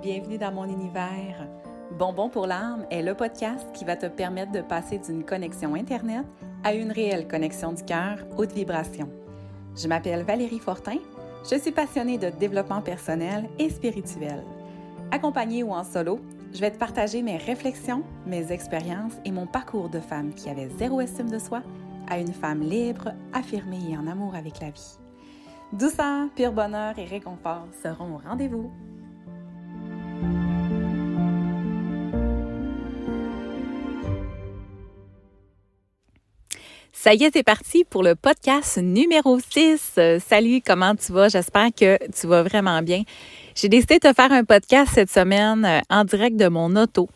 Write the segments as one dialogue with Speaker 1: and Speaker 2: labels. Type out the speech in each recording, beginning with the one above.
Speaker 1: bienvenue dans mon univers. Bonbon pour l'âme est le podcast qui va te permettre de passer d'une connexion Internet à une réelle connexion du cœur, haute vibration. Je m'appelle Valérie Fortin, je suis passionnée de développement personnel et spirituel. Accompagnée ou en solo, je vais te partager mes réflexions, mes expériences et mon parcours de femme qui avait zéro estime de soi à une femme libre, affirmée et en amour avec la vie. Douceur, pur bonheur et réconfort seront au rendez-vous. Ça y est, c'est parti pour le podcast numéro 6. salut, comment tu vas? J'espère que tu vas vraiment bien. J'ai décidé de te faire un podcast cette semaine euh, en direct de mon auto.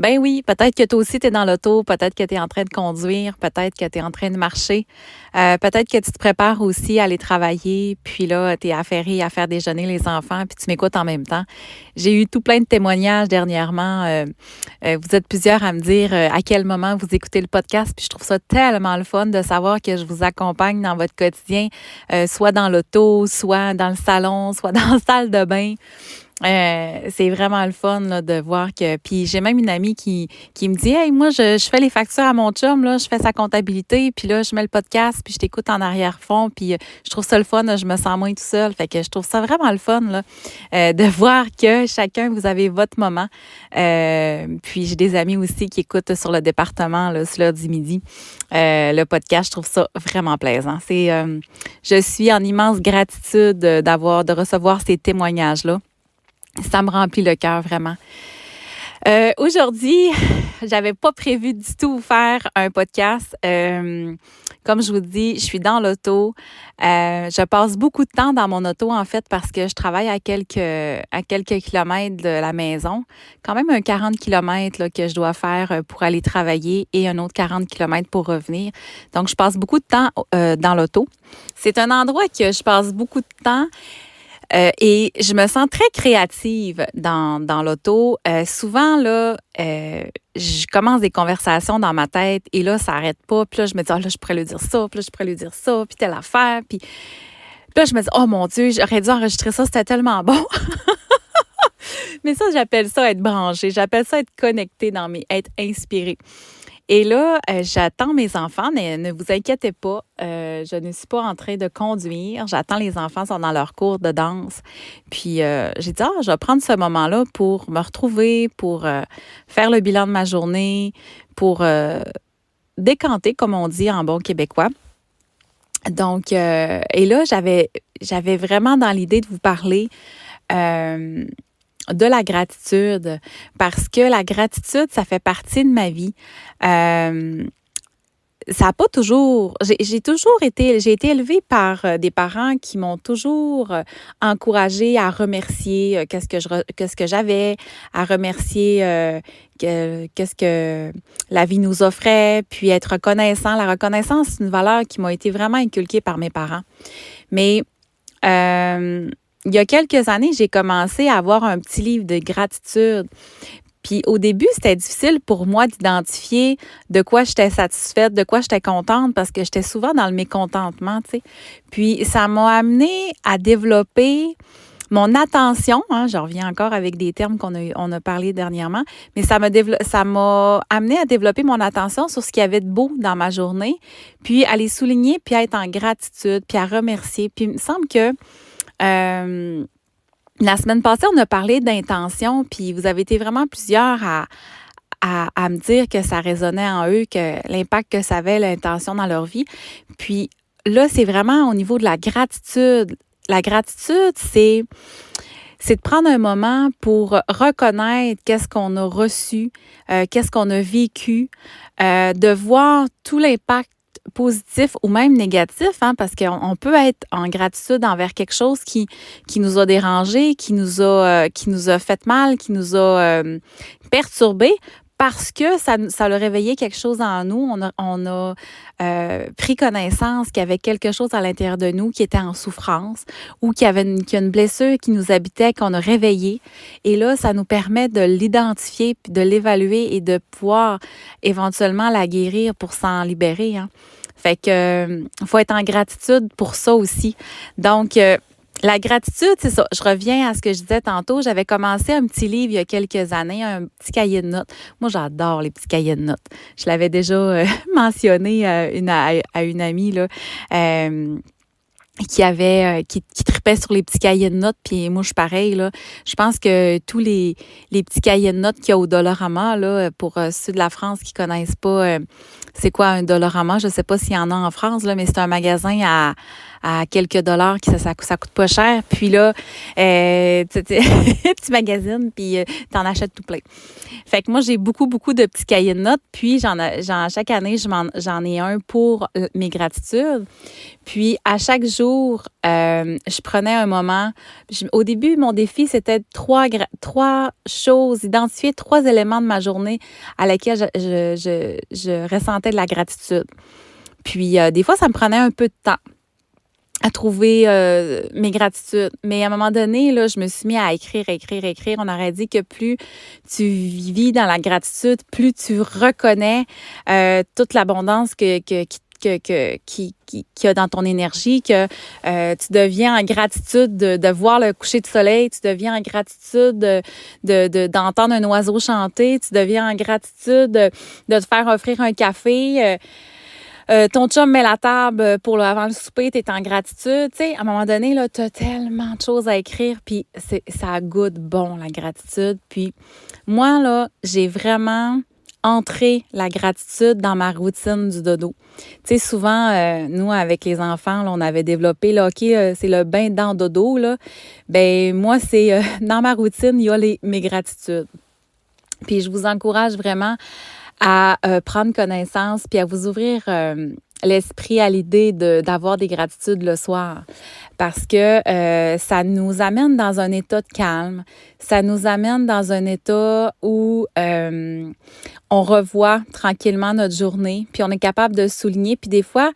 Speaker 1: Ben oui, peut-être que toi aussi tu es dans l'auto, peut-être que tu es en train de conduire, peut-être que tu es en train de marcher, euh, peut-être que tu te prépares aussi à aller travailler, puis là, tu es affairé à faire déjeuner les enfants, puis tu m'écoutes en même temps. J'ai eu tout plein de témoignages dernièrement. Euh, euh, vous êtes plusieurs à me dire à quel moment vous écoutez le podcast, puis je trouve ça tellement le fun de savoir que je vous accompagne dans votre quotidien, soit dans l'auto, soit dans le salon, soit dans la salle de bain. Euh, c'est vraiment le fun là, de voir que. Puis j'ai même une amie qui, qui me dit Hey, moi, je, je, fais les factures à mon chum, là, je fais sa comptabilité, puis là, je mets le podcast, puis je t'écoute en arrière-fond, puis euh, je trouve ça le fun, je me sens moins tout seul. Fait que je trouve ça vraiment le fun là, euh, de voir que chacun, vous avez votre moment. puis j'ai des amis aussi qui écoutent sur le département, là, ce lundi midi, le podcast. Je trouve ça vraiment plaisant. C'est, je suis en immense gratitude d'avoir, de recevoir ces témoignages-là. Ça me remplit le cœur vraiment. Euh, Aujourd'hui, j'avais pas prévu du tout faire un podcast. Euh, comme je vous dis, je suis dans l'auto. Euh, je passe beaucoup de temps dans mon auto en fait parce que je travaille à quelques à quelques kilomètres de la maison. Quand même un 40 kilomètres là, que je dois faire pour aller travailler et un autre 40 kilomètres pour revenir. Donc je passe beaucoup de temps euh, dans l'auto. C'est un endroit que je passe beaucoup de temps. Euh, et je me sens très créative dans, dans l'auto. Euh, souvent, là, euh, je commence des conversations dans ma tête et là, ça n'arrête pas. Puis là, je me dis, oh, là, je pourrais lui dire ça, puis là, je pourrais lui dire ça, puis telle affaire. Puis, là, je me dis, oh mon Dieu, j'aurais dû enregistrer ça, c'était tellement bon. Mais ça, j'appelle ça être branché. J'appelle ça être connecté dans mes, être inspiré. Et là, euh, j'attends mes enfants. Mais ne vous inquiétez pas, euh, je ne suis pas en train de conduire. J'attends les enfants, sont dans leur cours de danse. Puis euh, j'ai dit, ah, je vais prendre ce moment-là pour me retrouver, pour faire le bilan de ma journée, pour décanter, comme on dit en bon québécois. Donc, et là, j'avais, j'avais vraiment dans l'idée de vous parler de la gratitude parce que la gratitude, ça fait partie de ma vie. Euh, ça n'a pas toujours. J'ai toujours été. J'ai été élevée par euh, des parents qui m'ont toujours euh, encouragée à remercier qu'est-ce que je qu'est-ce que j'avais, à remercier qu'est-ce que la vie nous offrait, puis être reconnaissant. La reconnaissance, c'est une valeur qui m'a été vraiment inculquée par mes parents. Mais il y a quelques années, j'ai commencé à avoir un petit livre de gratitude. Puis au début, c'était difficile pour moi d'identifier de quoi j'étais satisfaite, de quoi j'étais contente, parce que j'étais souvent dans le mécontentement, tu sais. Puis ça m'a amené à développer mon attention, hein, je reviens encore avec des termes qu'on a, on a parlé dernièrement, mais ça m'a ça m'a amené à développer mon attention sur ce qu'il y avait de beau dans ma journée, puis à les souligner, puis à être en gratitude, puis à remercier. Puis il me semble que euh, la semaine passée, on a parlé d'intention, puis vous avez été vraiment plusieurs à, à, me dire que ça résonnait en eux, que l'impact que ça avait l'intention dans leur vie. Puis là, c'est vraiment au niveau de la gratitude. La gratitude, c'est c'est de prendre un moment pour reconnaître qu'est-ce qu'on a reçu, euh, qu'est-ce qu'on a vécu, euh, de voir tout l'impact positif ou même négatif, hein, parce qu'on peut être en gratitude envers quelque chose qui, nous a dérangé, qui nous a, euh, qui nous a fait mal, qui nous a euh, perturbé parce que ça, ça a réveillé quelque chose en nous. On a, on a euh, pris connaissance qu'il y avait quelque chose à l'intérieur de nous qui était en souffrance ou qu'il y avait une, une blessure qui nous habitait, qu'on a réveillé. Et là, ça nous permet de l'identifier, de l'évaluer et de pouvoir éventuellement la guérir pour s'en libérer. Hein. Fait que euh, faut être en gratitude pour ça aussi. Donc, euh, la gratitude, c'est ça. Je reviens à ce que je disais tantôt. J'avais commencé un petit livre il y a quelques années, un petit cahier de notes. Moi, j'adore les petits cahiers de notes. Je l'avais déjà euh, mentionné à une, à, amie, là. Euh, qui avait euh, qui, qui tripait sur les petits cahiers de notes puis moi je suis pareil là je pense que tous les, les petits cahiers de notes qu'il y a au Dollarama là pour ceux de la France qui connaissent pas c'est quoi un Dollarama? Je sais pas s'il y en a en France là mais c'est un magasin à à quelques dollars, qui ça, ça, coûte pas cher. Puis là, euh, tu, magasines, puis euh, tu en achètes tout plein. Fait que moi, j'ai beaucoup, beaucoup de petits cahiers de notes. Puis j'en, j'en chaque année, j'en ai un pour euh, mes gratitudes. Puis à chaque jour, euh, je prenais un moment. au début, mon défi, c'était trois, trois choses, identifier trois éléments de ma journée à laquelle je, je, je, je ressentais de la gratitude. Puis des fois, ça me prenait un peu de temps à trouver euh, mes gratitudes. Mais à un moment donné, là, je me suis mis à écrire, écrire, écrire. On aurait dit que plus tu vis dans la gratitude, plus tu reconnais euh, toute l'abondance que, que, que, que, qui, qui, qui a dans ton énergie, que euh, tu deviens en gratitude de, de, voir le coucher de soleil, tu deviens en gratitude de, de, d'entendre un oiseau chanter, tu deviens en gratitude de, de te faire offrir un café. Euh, ton chum met la table pour le, avant le souper, tu es en gratitude. Tu sais, à un moment donné, tu as tellement de choses à écrire, puis ça goûte bon, la gratitude. Puis moi, là, j'ai vraiment entré la gratitude dans ma routine du dodo. Tu sais, souvent, euh, nous, avec les enfants, là, on avait développé, là, OK, euh, c'est le bain dans dodo, là. Ben moi, c'est dans ma routine, il y a les, mes gratitudes. Puis je vous encourage vraiment à euh, prendre connaissance puis à vous ouvrir euh, l'esprit à l'idée d'avoir des gratitudes le soir parce que euh, ça nous amène dans un état de calme, ça nous amène dans un état où on revoit tranquillement notre journée, puis on est capable de souligner, puis des fois,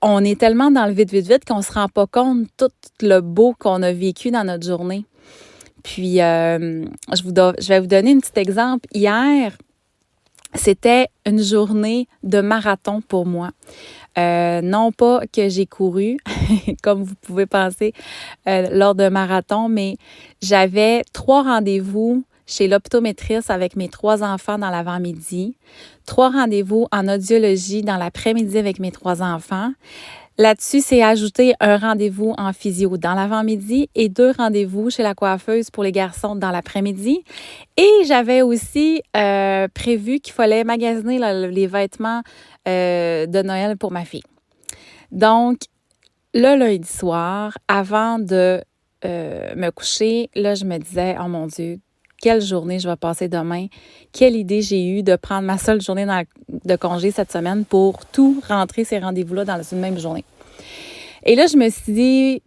Speaker 1: on est tellement dans le vite, vite, vite qu'on se rend pas compte tout le beau qu'on a vécu dans notre journée. Puis, je, vous je vais vous donner un petit exemple. Hier, c'était une journée de marathon pour moi. Euh, non pas que j'ai couru, comme vous pouvez penser, euh, lors d'un marathon, mais j'avais trois rendez-vous chez l'optométriste avec mes trois enfants dans l'avant-midi, trois rendez-vous en audiologie dans l'après-midi avec mes trois enfants. Là-dessus, c'est ajouter un rendez-vous en physio dans l'avant-midi et deux rendez-vous chez la coiffeuse pour les garçons dans l'après-midi. Et j'avais aussi euh, prévu qu'il fallait magasiner les vêtements euh, de Noël pour ma fille. Donc, le lundi soir, avant de euh, me coucher, là, je me disais, oh mon Dieu, quelle journée je vais passer demain, quelle idée j'ai eue de prendre ma seule journée de congé cette semaine pour tout rentrer ces rendez-vous-là dans une même journée. Et là, je me suis dit,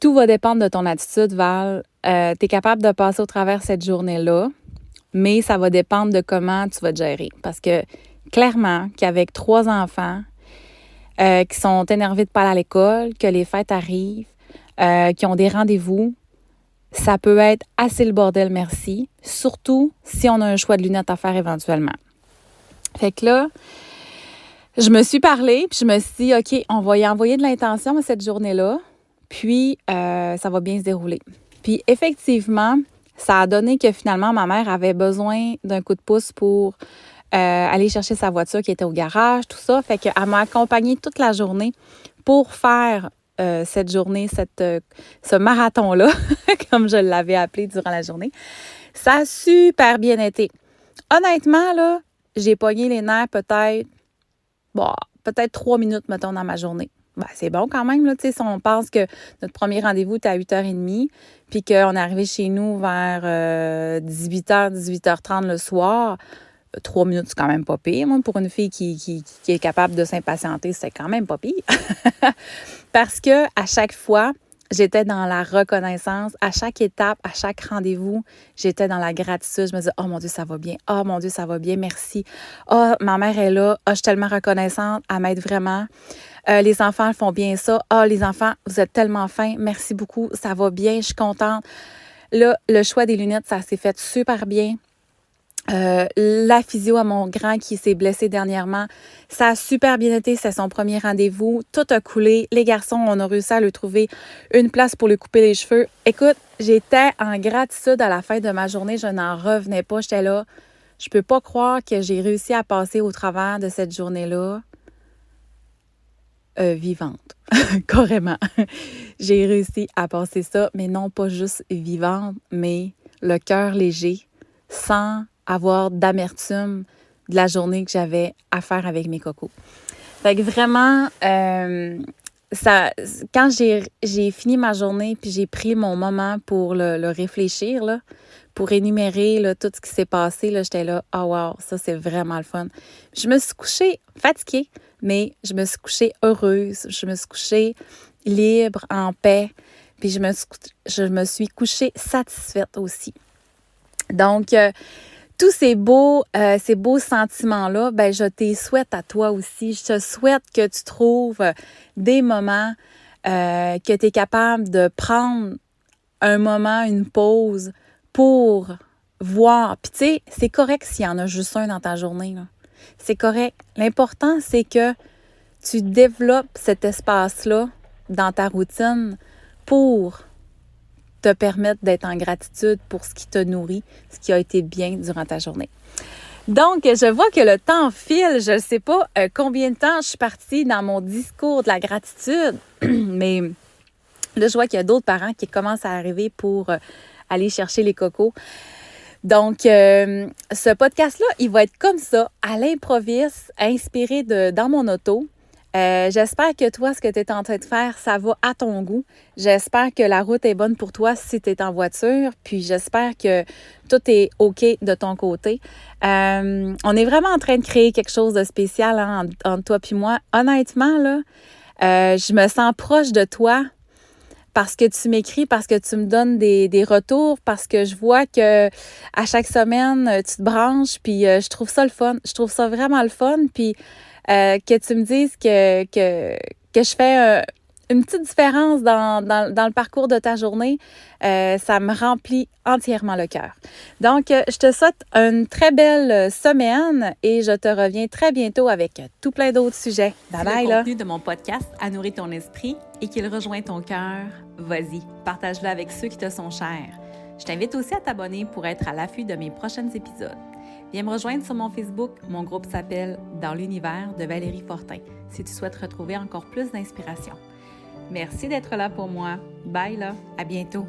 Speaker 1: tout va dépendre de ton attitude, Val. Euh, tu es capable de passer au travers cette journée-là, mais ça va dépendre de comment tu vas te gérer. Parce que clairement qu'avec trois enfants euh, qui sont énervés de pas aller à l'école, que les fêtes arrivent, euh, qui ont des rendez-vous, ça peut être assez le bordel, merci. Surtout si on a un choix de lunettes à faire éventuellement. Fait que là, je me suis parlé, puis je me suis dit, OK, on va y envoyer de l'intention à cette journée-là, puis euh, ça va bien se dérouler. Puis effectivement, ça a donné que finalement, ma mère avait besoin d'un coup de pouce pour euh, aller chercher sa voiture qui était au garage, tout ça. Fait qu'elle m'a accompagnée toute la journée pour faire euh, cette journée, euh, ce marathon-là, comme je l'avais appelé durant la journée. Ça a super bien été. Honnêtement, là, j'ai pogné les nerfs peut-être, bon, peut-être trois minutes, mettons, dans ma journée. Ben, c'est bon quand même, là, tu sais, si on pense que notre premier rendez-vous était à 8h30, puis qu'on est arrivé chez nous vers 18h, euh, 18h30 le soir, trois minutes, c'est quand même pas pire. Moi, pour une fille qui, qui, qui est capable de s'impatienter, c'est quand même pas pire. Parce que à chaque fois, j'étais dans la reconnaissance. À chaque étape, à chaque rendez-vous, j'étais dans la gratitude. Je me disais, oh mon Dieu, ça va bien. Oh mon Dieu, ça va bien. Merci. Oh, ma mère est là. Oh, je suis tellement reconnaissante. Elle m'aide vraiment. Euh, les enfants font bien ça. Oh, les enfants, vous êtes tellement fins. Merci beaucoup. Ça va bien. Je suis contente. Là, le choix des lunettes, ça s'est fait super bien. Euh, la physio à mon grand qui s'est blessé dernièrement, ça a super bien été, c'est son premier rendez-vous, tout a coulé. Les garçons, on a réussi à lui trouver une place pour lui couper les cheveux. Écoute, j'étais en gratitude à la fin de ma journée, je n'en revenais pas, j'étais là. Je peux pas croire que j'ai réussi à passer au travers de cette journée-là euh, vivante, carrément. j'ai réussi à passer ça, mais non pas juste vivante, mais le cœur léger, sans avoir d'amertume de la journée que j'avais à faire avec mes cocos. Fait que vraiment, euh, ça, quand j'ai fini ma journée puis j'ai pris mon moment pour le, réfléchir, là, pour énumérer là, tout ce qui s'est passé, j'étais là, oh wow, ça c'est vraiment le fun. Je me suis couchée fatiguée, mais je me suis couchée heureuse, je me suis couchée libre, en paix, puis je me suis, je me suis couchée satisfaite aussi. Donc, euh, tous ces beaux, euh, ces beaux sentiments-là, ben, je te souhaite à toi aussi. Je te souhaite que tu trouves des moments euh, que tu es capable de prendre un moment, une pause pour voir. Puis tu sais, c'est correct s'il y en a juste un dans ta journée. C'est correct. L'important, c'est que tu développes cet espace-là dans ta routine pour te permettre d'être en gratitude pour ce qui te nourrit, ce qui a été bien durant ta journée. Donc, je vois que le temps file. Je ne sais pas euh, combien de temps je suis partie dans mon discours de la gratitude, mais là, je vois qu'il y a d'autres parents qui commencent à arriver pour euh, aller chercher les cocos. Donc, euh, ce podcast-là, il va être comme ça, à l'improviste, inspiré de dans mon auto. Euh, j'espère que toi, ce que tu es en train de faire, ça va à ton goût. J'espère que la route est bonne pour toi si tu es en voiture. Puis j'espère que tout est OK de ton côté. Euh, on est vraiment en train de créer quelque chose de spécial hein, entre, toi et moi. Honnêtement, là, euh, je me sens proche de toi parce que tu m'écris, parce que tu me donnes des, des, retours, parce que je vois que à chaque semaine, tu te branches, puis je trouve ça le fun. Je trouve ça vraiment le fun. Puis euh, que tu me dises que, que, que je fais euh, une petite différence dans, dans, dans, le parcours de ta journée, euh, ça me remplit entièrement le cœur. Donc, je te souhaite une très belle semaine et je te reviens très bientôt avec tout plein d'autres sujets. Bye bye. Le contenu de mon podcast a nourri ton esprit et qu'il rejoint ton cœur, vas-y, partage-le avec ceux qui te sont chers. Je t'invite aussi à t'abonner pour être à l'affût de mes prochains épisodes. Viens me rejoindre sur mon Facebook. Mon groupe s'appelle Dans l'univers de Valérie Fortin si tu souhaites retrouver encore plus d'inspiration. Merci d'être là pour moi. Bye là, à bientôt.